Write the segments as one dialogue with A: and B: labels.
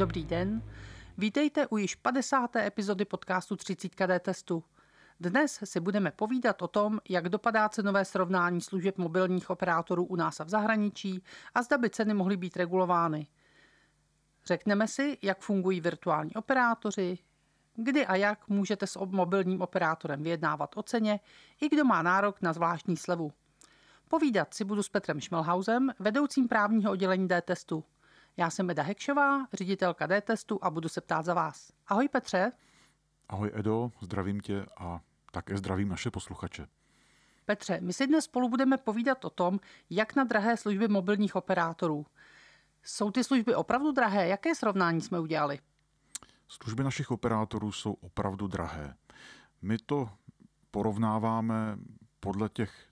A: Dobrý den, vítejte u již 50. epizody podcastu 30 KD testu. Dnes si budeme povídat o tom, jak dopadá cenové srovnání služeb mobilních operátorů u nás a v zahraničí a zda by ceny mohly být regulovány. Řekneme si, jak fungují virtuální operátoři, kdy a jak můžete s mobilním operátorem vyjednávat o ceně, i kdo má nárok na zvláštní slevu. Povídat si budu s Petrem Šmelhausem, vedoucím právního oddělení D-testu. Já jsem Eda Hekšová, ředitelka D-testu a budu se ptát za vás. Ahoj Petře.
B: Ahoj Edo, zdravím tě a také zdravím naše posluchače.
A: Petře, my si dnes spolu budeme povídat o tom, jak na drahé služby mobilních operátorů. Jsou ty služby opravdu drahé? Jaké srovnání jsme udělali?
B: Služby našich operátorů jsou opravdu drahé. My to porovnáváme podle těch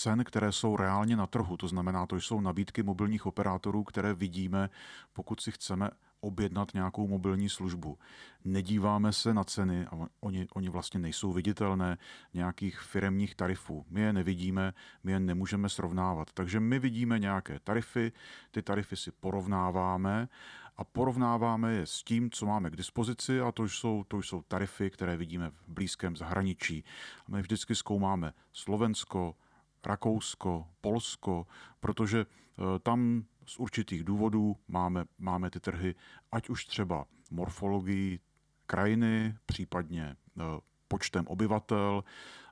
B: cen, které jsou reálně na trhu. To znamená, to jsou nabídky mobilních operátorů, které vidíme, pokud si chceme objednat nějakou mobilní službu. Nedíváme se na ceny, a oni, oni vlastně nejsou viditelné, nějakých firemních tarifů. My je nevidíme, my je nemůžeme srovnávat. Takže my vidíme nějaké tarify, ty tarify si porovnáváme a porovnáváme je s tím, co máme k dispozici a to jsou, to jsou tarify, které vidíme v blízkém zahraničí. My vždycky zkoumáme Slovensko, Rakousko, Polsko, protože eh, tam z určitých důvodů máme, máme ty trhy, ať už třeba morfologii krajiny, případně eh, počtem obyvatel,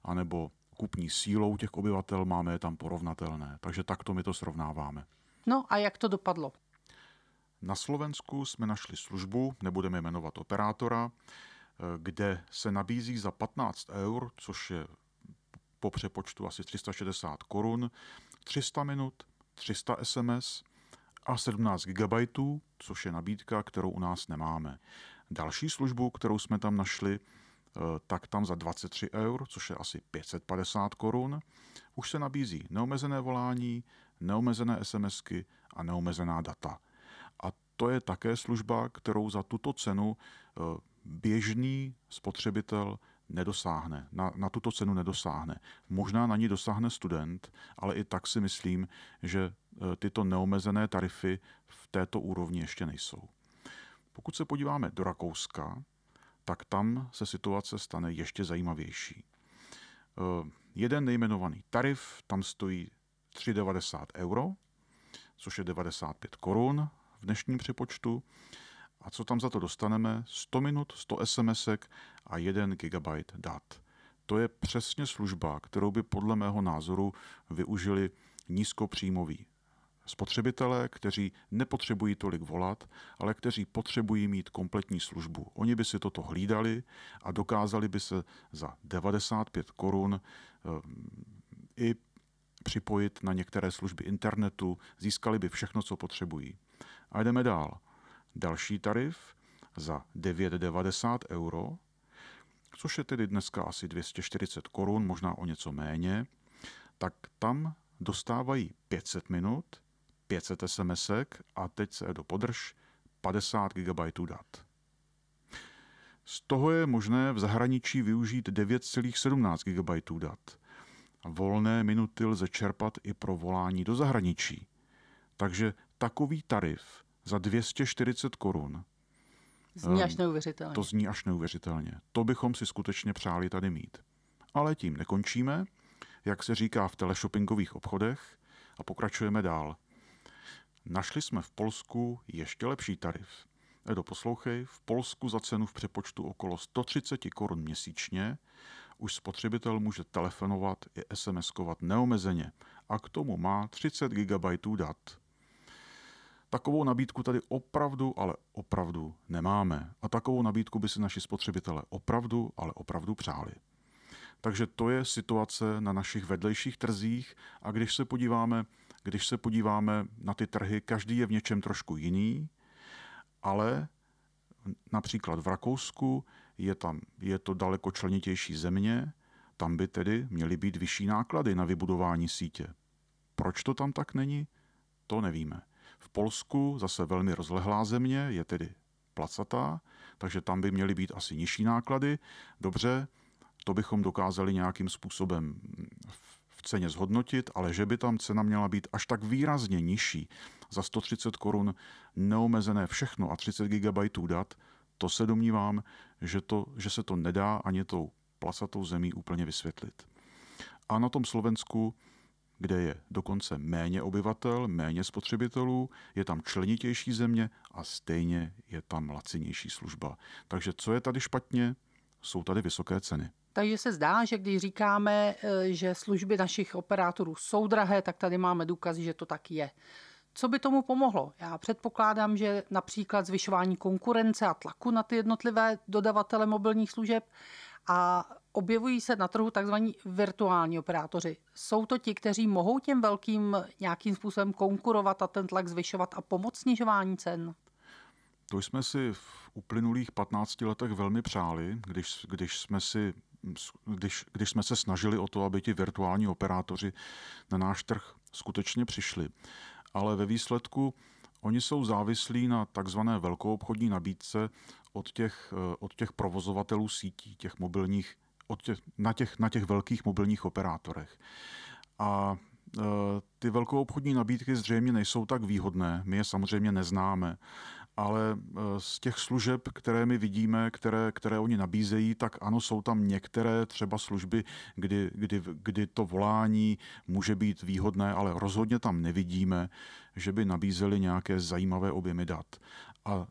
B: anebo kupní sílou těch obyvatel máme je tam porovnatelné. Takže takto my to srovnáváme.
A: No a jak to dopadlo?
B: Na Slovensku jsme našli službu, nebudeme jmenovat operátora, eh, kde se nabízí za 15 eur, což je po přepočtu asi 360 korun, 300 minut, 300 SMS a 17 GB, což je nabídka, kterou u nás nemáme. Další službu, kterou jsme tam našli, eh, tak tam za 23 eur, což je asi 550 korun, už se nabízí neomezené volání, neomezené SMSky a neomezená data. A to je také služba, kterou za tuto cenu eh, běžný spotřebitel nedosáhne, na, na tuto cenu nedosáhne. Možná na ní dosáhne student, ale i tak si myslím, že e, tyto neomezené tarify v této úrovni ještě nejsou. Pokud se podíváme do Rakouska, tak tam se situace stane ještě zajímavější. E, jeden nejmenovaný tarif tam stojí 3,90 euro, což je 95 korun v dnešním přepočtu. A co tam za to dostaneme? 100 minut, 100 SMS a 1 GB dat. To je přesně služba, kterou by podle mého názoru využili nízkopříjmoví spotřebitelé, kteří nepotřebují tolik volat, ale kteří potřebují mít kompletní službu. Oni by si toto hlídali a dokázali by se za 95 korun eh, i připojit na některé služby internetu, získali by všechno, co potřebují. A jdeme dál další tarif za 9,90 euro, což je tedy dneska asi 240 korun, možná o něco méně, tak tam dostávají 500 minut, 500 SMS a teď se do podrž 50 GB dat. Z toho je možné v zahraničí využít 9,17 GB dat. Volné minuty lze čerpat i pro volání do zahraničí. Takže takový tarif za 240 korun.
A: Zní až ehm, neuvěřitelně.
B: To zní až neuvěřitelně. To bychom si skutečně přáli tady mít. Ale tím nekončíme, jak se říká v teleshoppingových obchodech, a pokračujeme dál. Našli jsme v Polsku ještě lepší tarif. Edo, poslouchej, v Polsku za cenu v přepočtu okolo 130 korun měsíčně už spotřebitel může telefonovat i SMS-kovat neomezeně a k tomu má 30 GB dat. Takovou nabídku tady opravdu, ale opravdu nemáme. A takovou nabídku by si naši spotřebitelé opravdu, ale opravdu přáli. Takže to je situace na našich vedlejších trzích a když se podíváme, když se podíváme na ty trhy, každý je v něčem trošku jiný, ale například v Rakousku je, tam, je to daleko členitější země, tam by tedy měly být vyšší náklady na vybudování sítě. Proč to tam tak není? To nevíme. V Polsku zase velmi rozlehlá země, je tedy placatá, takže tam by měly být asi nižší náklady. Dobře, to bychom dokázali nějakým způsobem v ceně zhodnotit, ale že by tam cena měla být až tak výrazně nižší za 130 korun neomezené všechno a 30 GB dat, to se domnívám, že, to, že se to nedá ani tou placatou zemí úplně vysvětlit. A na tom Slovensku, kde je dokonce méně obyvatel, méně spotřebitelů, je tam členitější země a stejně je tam lacinější služba. Takže co je tady špatně? Jsou tady vysoké ceny.
A: Takže se zdá, že když říkáme, eh, že služby našich operátorů jsou drahé, tak tady máme důkazy, že to tak je. Co by tomu pomohlo? Já předpokládám, že například zvyšování konkurence a tlaku na ty jednotlivé dodavatele mobilních služeb a objevují se na trhu tzv. virtuální operátoři. Jsou to ti, kteří mohou těm velkým nějakým způsobem konkurovat a ten tlak zvyšovat a pomoct snižování cen?
B: To jsme si v uplynulých 15 letech velmi přáli, když, když jsme si když, když jsme se snažili o to, aby ti virtuální operátoři na náš trh skutečně přišli. Ale ve výsledku oni jsou závislí na takzvané velkoobchodní nabídce od těch, eh, od těch provozovatelů sítí, těch mobilních, od těch, na, těch, na těch velkých mobilních operátorech. A eh, ty velkoobchodní nabídky zřejmě nejsou tak výhodné, my je samozřejmě neznáme, ale eh, z těch služeb, které my vidíme, které, které oni nabízejí, tak ano, jsou tam některé třeba služby, kdy, kdy, kdy to volání může být výhodné, ale rozhodně tam nevidíme, že by nabízeli nějaké zajímavé objemy dat. A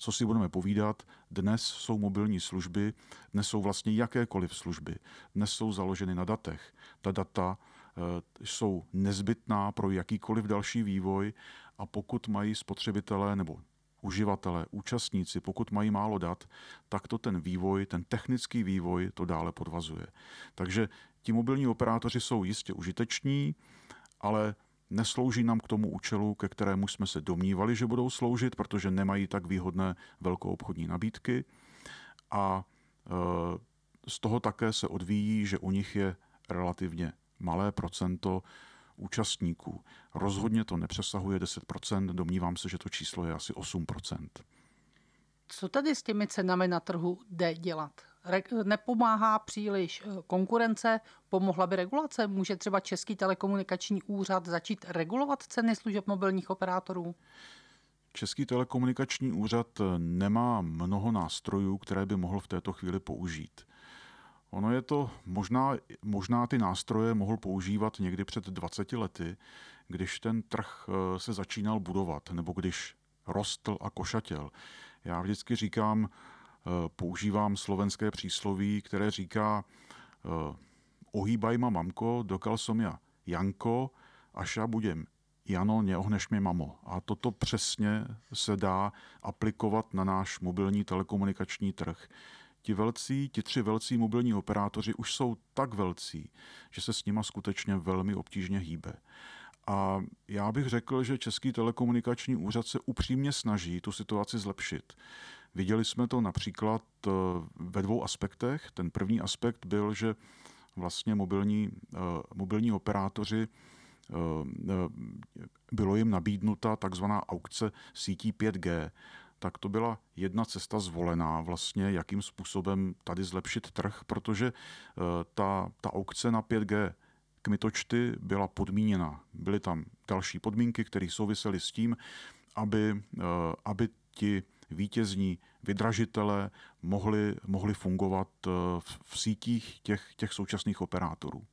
B: co si budeme povídat, dnes jsou mobilní služby, dnes jsou vlastně jakékoliv služby, dnes jsou založeny na datech. Ta data eh, jsou nezbytná pro jakýkoliv další vývoj a pokud mají spotřebitelé nebo uživatelé, účastníci, pokud mají málo dat, tak to ten vývoj, ten technický vývoj to dále podvazuje. Takže ti mobilní operátoři jsou jistě užiteční, ale neslouží nám k tomu účelu, ke kterému jsme se domnívali, že budou sloužit, protože nemají tak výhodné velkou obchodní nabídky. A e, z toho také se odvíjí, že u nich je relativně malé procento účastníků. Rozhodně to nepřesahuje 10%, domnívám se, že to číslo je asi 8%.
A: Co tady s těmi cenami na trhu jde dělat? Nepomáhá příliš eh, konkurence, pomohla by regulace? Může třeba Český telekomunikační úřad začít regulovat ceny služeb mobilních operátorů?
B: Český telekomunikační úřad nemá mnoho nástrojů, které by mohl v této chvíli použít. Ono je to, možná, možná ty nástroje mohl používat někdy před 20 lety, když ten trh eh, se začínal budovat, nebo když rostl a košatěl. Já vždycky říkám, eh, používám slovenské přísloví, které říká eh, ohýbaj ma mamko, dokal som ja Janko, až já budem Jano, neohneš mě mamo. A toto přesně se dá aplikovat na náš mobilní telekomunikační trh ti velcí, ti tři velcí mobilní operátoři už jsou tak velcí, že se s nima skutečně velmi obtížně hýbe. A já bych řekl, že Český telekomunikační úřad se upřímně snaží tu situaci zlepšit. Viděli jsme to například eh, ve dvou aspektech. Ten první aspekt byl, že vlastně mobilní, eh, mobilní operátoři eh, bylo jim nabídnuta takzvaná aukce sítí 5G tak to byla jedna cesta zvolená vlastně, jakým způsobem tady zlepšit trh, protože ta, ta aukce na 5G kmitočty byla podmíněna. Byly tam další podmínky, které souvisely s tím, aby, aby ti vítězní vydražitelé mohli, mohli fungovat eh, v, v sítích těch, těch současných operátorů.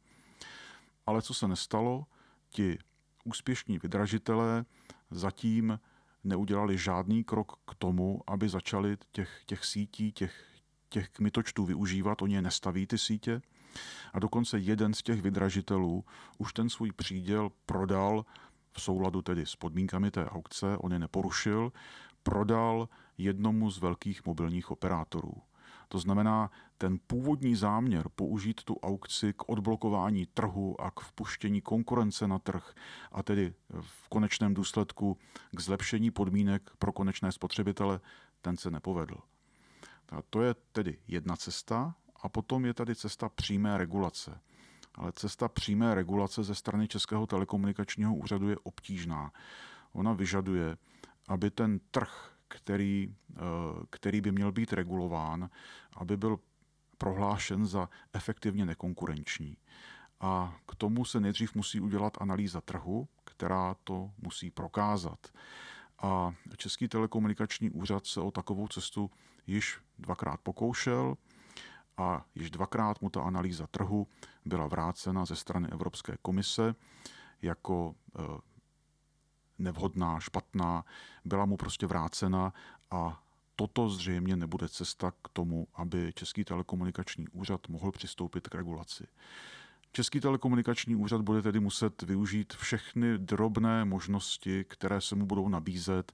B: Ale co se nestalo, ti úspěšní vydražitelé zatím neudělali žádný krok k tomu, aby začali těch, těch sítí, těch, těch kmitočtů využívat. Oni je nestaví ty sítě. A dokonce jeden z těch vydražitelů už ten svůj příděl prodal v souladu tedy s podmínkami té aukce, on je neporušil, prodal jednomu z velkých mobilních operátorů. To znamená, ten původní záměr použít tu aukci k odblokování trhu a k vpuštění konkurence na trh a tedy v konečném důsledku k zlepšení podmínek pro konečné spotřebitele, ten se nepovedl. A to je tedy jedna cesta a potom je tady cesta přímé regulace. Ale cesta přímé regulace ze strany Českého telekomunikačního úřadu je obtížná. Ona vyžaduje, aby ten trh který, eh, který by měl být regulován, aby byl prohlášen za efektivně nekonkurenční. A k tomu se nejdřív musí udělat analýza trhu, která to musí prokázat. A Český telekomunikační úřad se o takovou cestu již dvakrát pokoušel a již dvakrát mu ta analýza trhu byla vrácena ze strany Evropské komise jako eh, nevhodná, špatná, byla mu prostě vrácena a toto zřejmě nebude cesta k tomu, aby Český telekomunikační úřad mohl přistoupit k regulaci. Český telekomunikační úřad bude tedy muset využít všechny drobné možnosti, které se mu budou nabízet,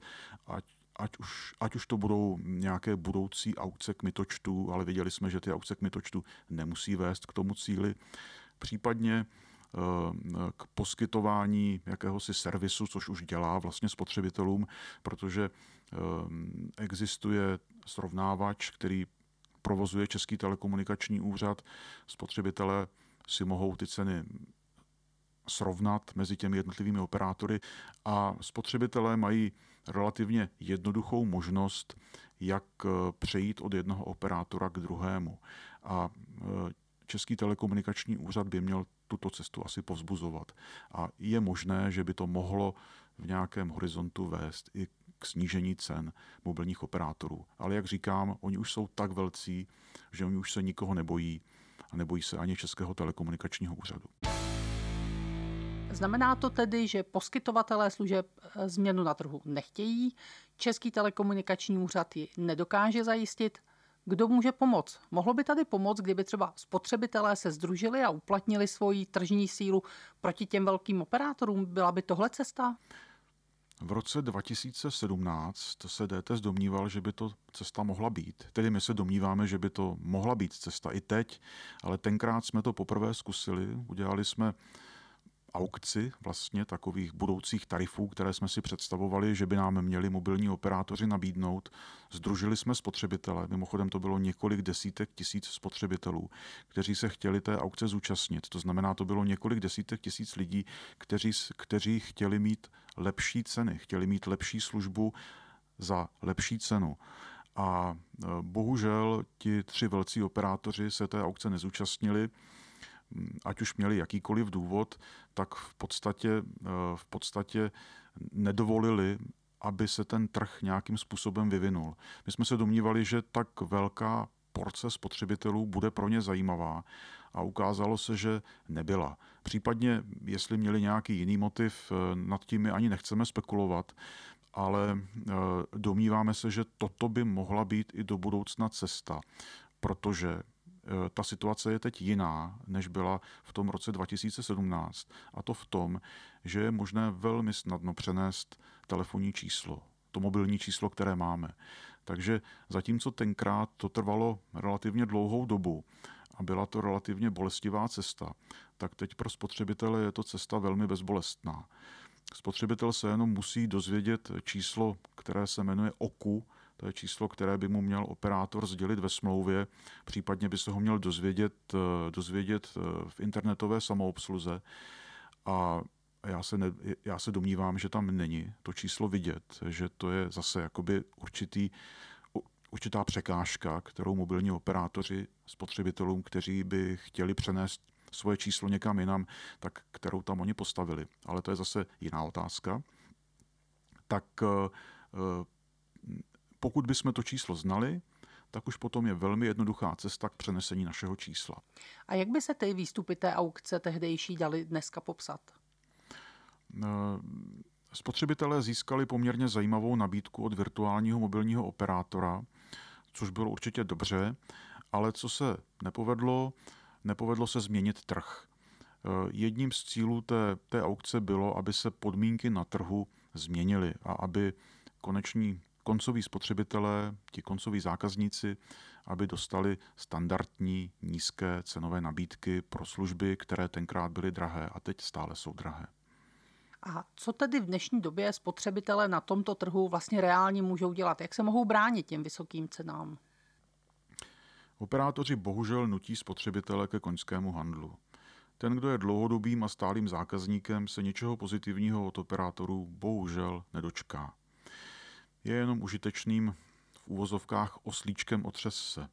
B: ať, ať, už, ať už to budou nějaké budoucí aukce k mytočtu, ale viděli jsme, že ty aukce k mytočtu nemusí vést k tomu cíli. Případně k poskytování jakéhosi servisu, což už dělá vlastně spotřebitelům, protože eh, existuje srovnávač, který provozuje Český telekomunikační úřad. Spotřebitelé si mohou ty ceny srovnat mezi těmi jednotlivými operátory a spotřebitelé mají relativně jednoduchou možnost, jak eh, přejít od jednoho operátora k druhému. A eh, Český telekomunikační úřad by měl tuto cestu asi povzbuzovat. A je možné, že by to mohlo v nějakém horizontu vést i k snížení cen mobilních operátorů. Ale jak říkám, oni už jsou tak velcí, že oni už se nikoho nebojí a nebojí se ani Českého telekomunikačního úřadu.
A: Znamená to tedy, že poskytovatelé služeb eh, změnu na trhu nechtějí, Český telekomunikační úřad ji nedokáže zajistit. Kdo může pomoct? Mohlo by tady pomoct, kdyby třeba spotřebitelé se združili a uplatnili svoji tržní sílu proti těm velkým operátorům? Byla by tohle cesta?
B: V roce 2017 se DTS domníval, že by to cesta mohla být. Tedy my se domníváme, že by to mohla být cesta i teď, ale tenkrát jsme to poprvé zkusili. Udělali jsme aukci vlastně takových budoucích tarifů, které jsme si představovali, že by nám měli mobilní operátoři nabídnout. Združili jsme spotřebitele, mimochodem to bylo několik desítek tisíc spotřebitelů, kteří se chtěli té aukce zúčastnit. To znamená, to bylo několik desítek tisíc lidí, kteří, kteří chtěli mít lepší ceny, chtěli mít lepší službu za lepší cenu. A e, bohužel ti tři velcí operátoři se té aukce nezúčastnili ať už měli jakýkoliv důvod, tak v podstatě, eh, v podstatě nedovolili, aby se ten trh nějakým způsobem vyvinul. My jsme se domnívali, že tak velká porce spotřebitelů bude pro ně zajímavá a ukázalo se, že nebyla. Případně, jestli měli nějaký jiný motiv, eh, nad tím my ani nechceme spekulovat, ale eh, domníváme se, že toto by mohla být i do budoucna cesta, protože ta situace je teď jiná, než byla v tom roce 2017. A to v tom, že je možné velmi snadno přenést telefonní číslo, to mobilní číslo, které máme. Takže zatímco tenkrát to trvalo relativně dlouhou dobu a byla to relativně bolestivá cesta, tak teď pro spotřebitele je to cesta velmi bezbolestná. Spotřebitel se jenom musí dozvědět číslo, které se jmenuje OKU, to je číslo, které by mu měl operátor sdělit ve smlouvě, případně by se ho měl dozvědět, eh, dozvědět eh, v internetové samoobsluze. A já se, ne, já se domnívám, že tam není to číslo vidět, že to je zase jakoby určitý, určitá překážka, kterou mobilní operátoři spotřebitelům, kteří by chtěli přenést svoje číslo někam jinam, tak kterou tam oni postavili. Ale to je zase jiná otázka. Tak eh, pokud bychom to číslo znali, tak už potom je velmi jednoduchá cesta k přenesení našeho čísla.
A: A jak by se ty výstupy té aukce tehdejší dali dneska popsat?
B: Eh, spotřebitelé získali poměrně zajímavou nabídku od virtuálního mobilního operátora, což bylo určitě dobře, ale co se nepovedlo, nepovedlo se změnit trh. Eh, jedním z cílů té, té aukce bylo, aby se podmínky na trhu změnily a aby koneční koncoví spotřebitelé, ti koncoví zákazníci, aby dostali standardní nízké cenové nabídky pro služby, které tenkrát byly drahé a teď stále jsou drahé.
A: A co tedy v dnešní době spotřebitelé na tomto trhu vlastně reálně můžou dělat? Jak se mohou bránit těm vysokým cenám?
B: Operátoři bohužel nutí spotřebitele ke koňskému handlu. Ten, kdo je dlouhodobým a stálým zákazníkem, se něčeho pozitivního od operátorů bohužel nedočká je jenom užitečným v úvozovkách oslíčkem otřes se,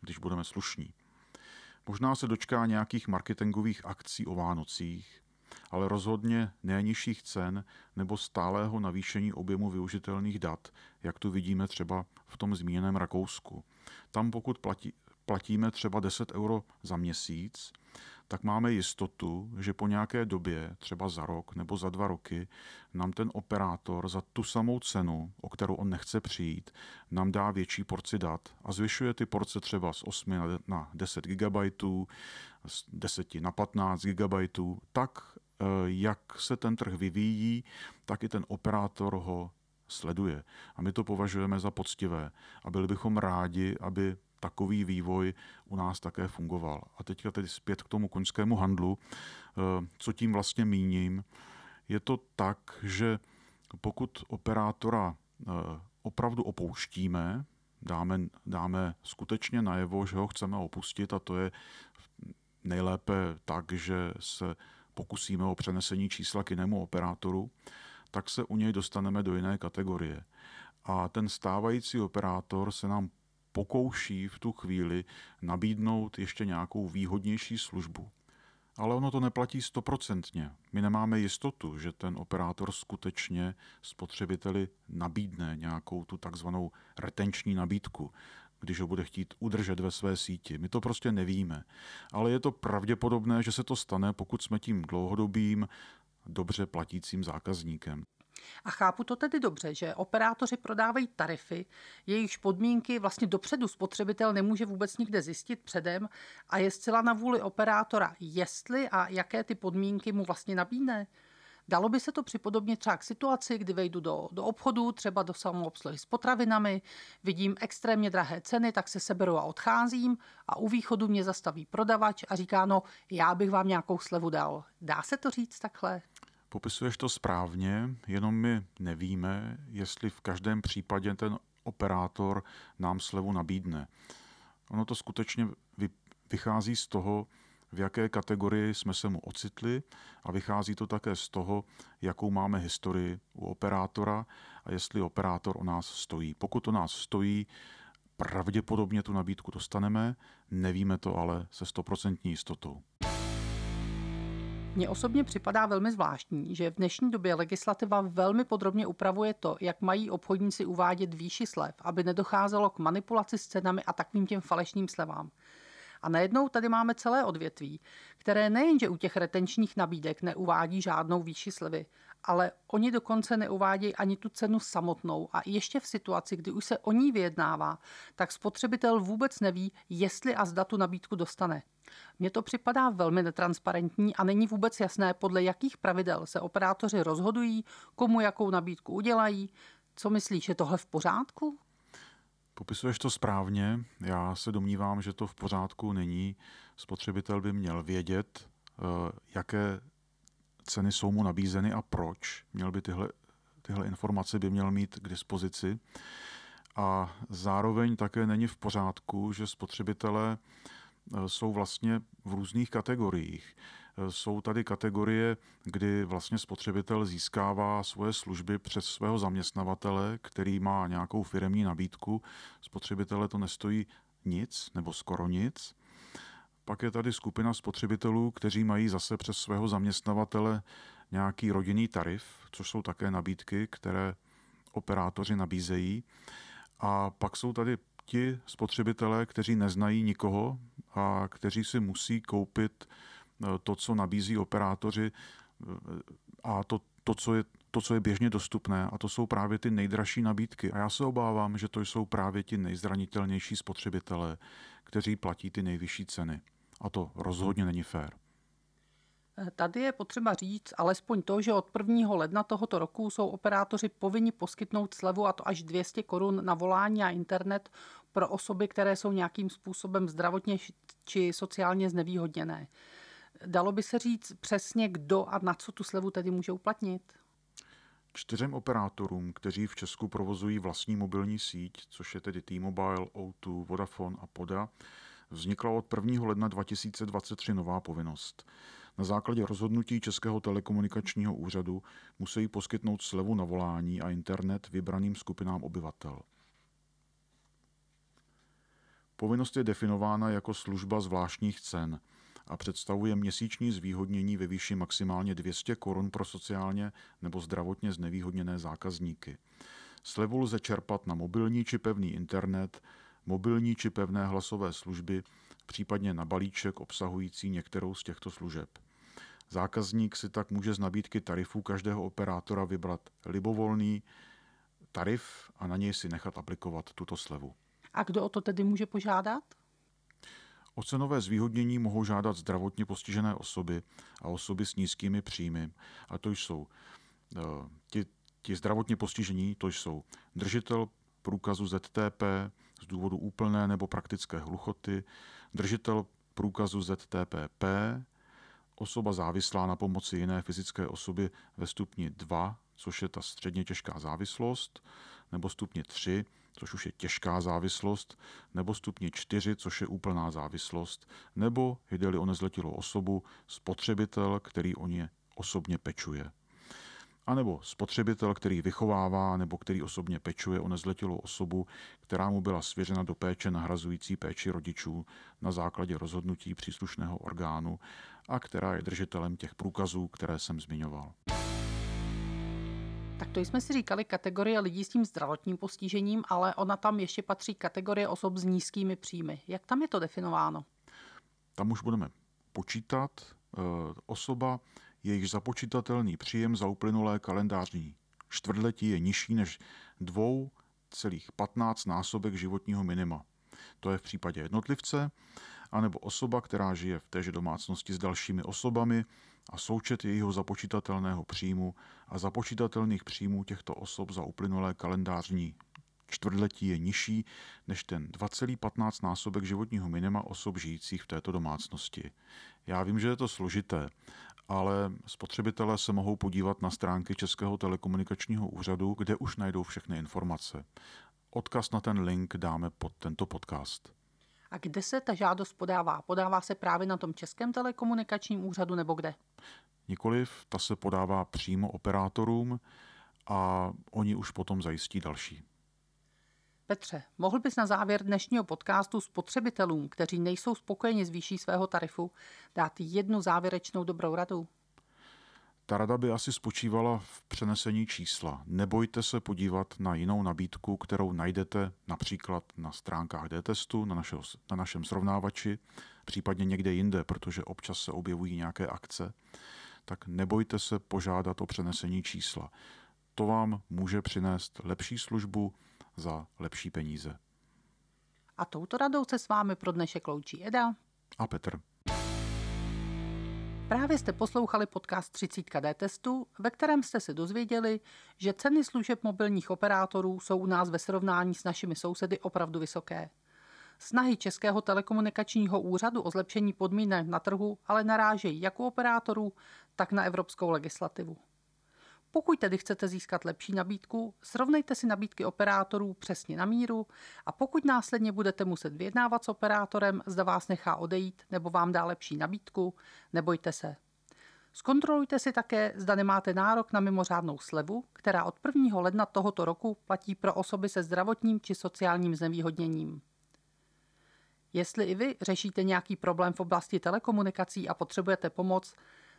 B: když budeme slušní. Možná se dočká nějakých marketingových akcí o Vánocích, ale rozhodně nejnižších cen nebo stálého navýšení objemu využitelných dat, jak tu vidíme třeba v tom zmíněném Rakousku. Tam pokud platí, platíme třeba 10 euro za měsíc, tak máme jistotu, že po nějaké době, třeba za rok nebo za dva roky, nám ten operátor za tu samou cenu, o kterou on nechce přijít, nám dá větší porci dat a zvyšuje ty porce třeba z 8 na 10 GB, z 10 na 15 GB, tak eh, jak se ten trh vyvíjí, tak i ten operátor ho sleduje. A my to považujeme za poctivé a byli bychom rádi, aby takový vývoj u nás také fungoval. A teďka tedy zpět k tomu koňskému handlu. Eh, co tím vlastně míním? Je to tak, že pokud operátora eh, opravdu opouštíme, dáme, dáme skutečně najevo, že ho chceme opustit a to je nejlépe tak, že se pokusíme o přenesení čísla k jinému operátoru, tak se u něj dostaneme do jiné kategorie. A ten stávající operátor se nám pokouší v tu chvíli nabídnout ještě nějakou výhodnější službu. Ale ono to neplatí stoprocentně. My nemáme jistotu, že ten operátor skutečně spotřebiteli nabídne nějakou tu takzvanou retenční nabídku, když ho bude chtít udržet ve své síti. My to prostě nevíme. Ale je to pravděpodobné, že se to stane, pokud jsme tím dlouhodobým, dobře platícím zákazníkem.
A: A chápu to tedy dobře, že operátoři prodávají tarify, jejichž podmínky vlastně dopředu spotřebitel nemůže vůbec nikde zjistit předem a je zcela na vůli operátora, jestli a jaké ty podmínky mu vlastně nabídne. Dalo by se to připodobnit třeba k situaci, kdy vejdu do, do obchodu, třeba do samoobsluhy s potravinami, vidím extrémně drahé ceny, tak se seberu a odcházím a u východu mě zastaví prodavač a říká, no já bych vám nějakou slevu dal. Dá se to říct takhle?
B: Popisuješ to správně, jenom my nevíme, jestli v každém případě ten operátor nám slevu nabídne. Ono to skutečně vychází z toho, v jaké kategorii jsme se mu ocitli a vychází to také z toho, jakou máme historii u operátora a jestli operátor o nás stojí. Pokud o nás stojí, pravděpodobně tu nabídku dostaneme, nevíme to ale se stoprocentní jistotou.
A: Mně osobně připadá velmi zvláštní, že v dnešní době legislativa velmi podrobně upravuje to, jak mají obchodníci uvádět výši slev, aby nedocházelo k manipulaci s cenami a takovým těm falešným slevám. A najednou tady máme celé odvětví, které nejenže u těch retenčních nabídek neuvádí žádnou výši slevy, ale oni dokonce neuvádějí ani tu cenu samotnou a ještě v situaci, kdy už se o ní vyjednává, tak spotřebitel vůbec neví, jestli a zda tu nabídku dostane. Mně to připadá velmi netransparentní a není vůbec jasné, podle jakých pravidel se operátoři rozhodují, komu jakou nabídku udělají. Co myslíš, je tohle v pořádku?
B: Popisuješ to správně. Já se domnívám, že to v pořádku není. Spotřebitel by měl vědět, eh, jaké ceny jsou mu nabízeny a proč. Měl by tyhle, tyhle informace by měl mít k dispozici. A zároveň také není v pořádku, že spotřebitelé Eh, jsou vlastně v různých kategoriích. Eh, jsou tady kategorie, kdy vlastně spotřebitel získává svoje služby přes svého zaměstnavatele, který má nějakou firemní nabídku. Spotřebitele to nestojí nic nebo skoro nic. Pak je tady skupina spotřebitelů, kteří mají zase přes svého zaměstnavatele nějaký rodinný tarif, což jsou také nabídky, které operátoři nabízejí. A pak jsou tady ti spotřebitelé, kteří neznají nikoho a kteří si musí koupit eh, to, co nabízí operátoři eh, a to, to, co je, to, co je běžně dostupné. A to jsou právě ty nejdražší nabídky. A já se obávám, že to jsou právě ti nejzranitelnější spotřebitelé, kteří platí ty nejvyšší ceny. A to rozhodně není fér.
A: Tady je potřeba říct alespoň to, že od 1. ledna tohoto roku jsou operátoři povinni poskytnout slevu a to až 200 korun na volání a internet pro osoby, které jsou nějakým způsobem zdravotně či sociálně znevýhodněné. Dalo by se říct přesně, kdo a na co tu slevu tedy může uplatnit?
B: Čtyřem operátorům, kteří v Česku provozují vlastní mobilní síť, což je tedy T-Mobile, O2, Vodafone a Poda, vznikla od 1. ledna 2023 nová povinnost. Na základě rozhodnutí Českého telekomunikačního úřadu musí poskytnout slevu na volání a internet vybraným skupinám obyvatel. Povinnost je definována jako služba zvláštních cen a představuje měsíční zvýhodnění ve výši maximálně 200 korun pro sociálně nebo zdravotně znevýhodněné zákazníky. Slevu lze čerpat na mobilní či pevný internet, mobilní či pevné hlasové služby, případně na balíček obsahující některou z těchto služeb. Zákazník si tak může z nabídky tarifů každého operátora vybrat libovolný tarif a na něj si nechat aplikovat tuto slevu.
A: A kdo o to tedy může požádat?
B: O cenové zvýhodnění mohou žádat zdravotně postižené osoby a osoby s nízkými příjmy. A to jsou eh, ti, ti zdravotně postižení, to jsou držitel průkazu ZTP z důvodu úplné nebo praktické hluchoty, držitel průkazu ZTPP, osoba závislá na pomoci jiné fyzické osoby ve stupni 2, což je ta středně těžká závislost, nebo stupni 3, což už je těžká závislost, nebo stupni 4, což je úplná závislost, nebo jde-li o nezletilou osobu, spotřebitel, který o ně osobně pečuje. A nebo spotřebitel, který vychovává nebo který osobně pečuje o nezletilou osobu, která mu byla svěřena do péče nahrazující péči rodičů na základě rozhodnutí příslušného orgánu a která je držitelem těch průkazů, které jsem zmiňoval.
A: Tak to jsme si říkali kategorie lidí s tím zdravotním postižením, ale ona tam ještě patří kategorie osob s nízkými příjmy. Jak tam je to definováno?
B: Tam už budeme počítat. E, osoba, jejíž započítatelný příjem za uplynulé kalendářní čtvrtletí je nižší než 2,15 násobek životního minima. To je v případě jednotlivce, anebo osoba, která žije v téže domácnosti s dalšími osobami a součet jejího započítatelného příjmu a započítatelných příjmů těchto osob za uplynulé kalendářní čtvrtletí je nižší než ten 2,15 násobek životního minima osob žijících v této domácnosti. Já vím, že je to složité, ale spotřebitelé se mohou podívat na stránky Českého telekomunikačního úřadu, kde už najdou všechny informace. Odkaz na ten link dáme pod tento podcast.
A: A kde se ta žádost podává? Podává se právě na tom Českém telekomunikačním úřadu nebo kde?
B: Nikoliv, ta se podává přímo operátorům a oni už potom zajistí další.
A: Petře, mohl bys na závěr dnešního podcastu spotřebitelům, kteří nejsou spokojeni s výší svého tarifu, dát jednu závěrečnou dobrou radu?
B: Ta rada by asi spočívala v přenesení čísla. Nebojte se podívat na jinou nabídku, kterou najdete například na stránkách D-testu, na, našeho, na našem srovnávači, případně někde jinde, protože občas se objevují nějaké akce. Tak nebojte se požádat o přenesení čísla. To vám může přinést lepší službu za lepší peníze.
A: A touto radou se s vámi pro dnešek loučí Eda
B: a Petr.
A: Právě jste poslouchali podcast 30 D testu, ve kterém jste se dozvěděli, že ceny služeb mobilních operátorů jsou u nás ve srovnání s našimi sousedy opravdu vysoké. Snahy Českého telekomunikačního úřadu o zlepšení podmínek na trhu ale narážejí jak u operátorů, tak na evropskou legislativu. Pokud tedy chcete získat lepší nabídku, srovnejte si nabídky operátorů přesně na míru a pokud následně budete muset vyjednávat s operátorem, zda vás nechá odejít nebo vám dá lepší nabídku, nebojte se. Zkontrolujte si také, zda nemáte nárok na mimořádnou slevu, která od 1. ledna tohoto roku platí pro osoby se zdravotním či sociálním znevýhodněním. Jestli i vy řešíte nějaký problém v oblasti telekomunikací a potřebujete pomoc,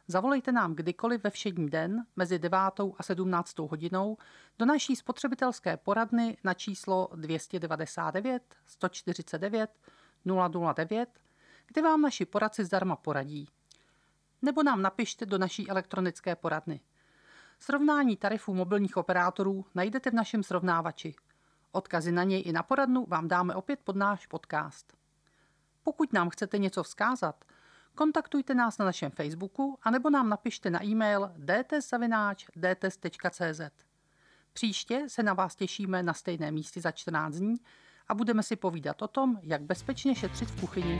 A: Zavolejte nám kdykoliv ve všední den mezi 9. a 17. hodinou do naší spotřebitelské poradny na číslo 299 149 009, kde vám naši poradci zdarma poradí. Nebo nám napište do naší elektronické poradny. Srovnání tarifů mobilních operátorů najdete v našem srovnávači. Odkazy na něj i na poradnu vám dáme opět pod náš podcast. Pokud nám chcete něco vzkázat, kontaktujte nás na našem Facebooku anebo nám napište na e-mail dtsavináč.dts.cz. Příště se na vás těšíme na stejné místě za 14 dní a budeme si povídat o tom, jak bezpečně šetřit v kuchyni.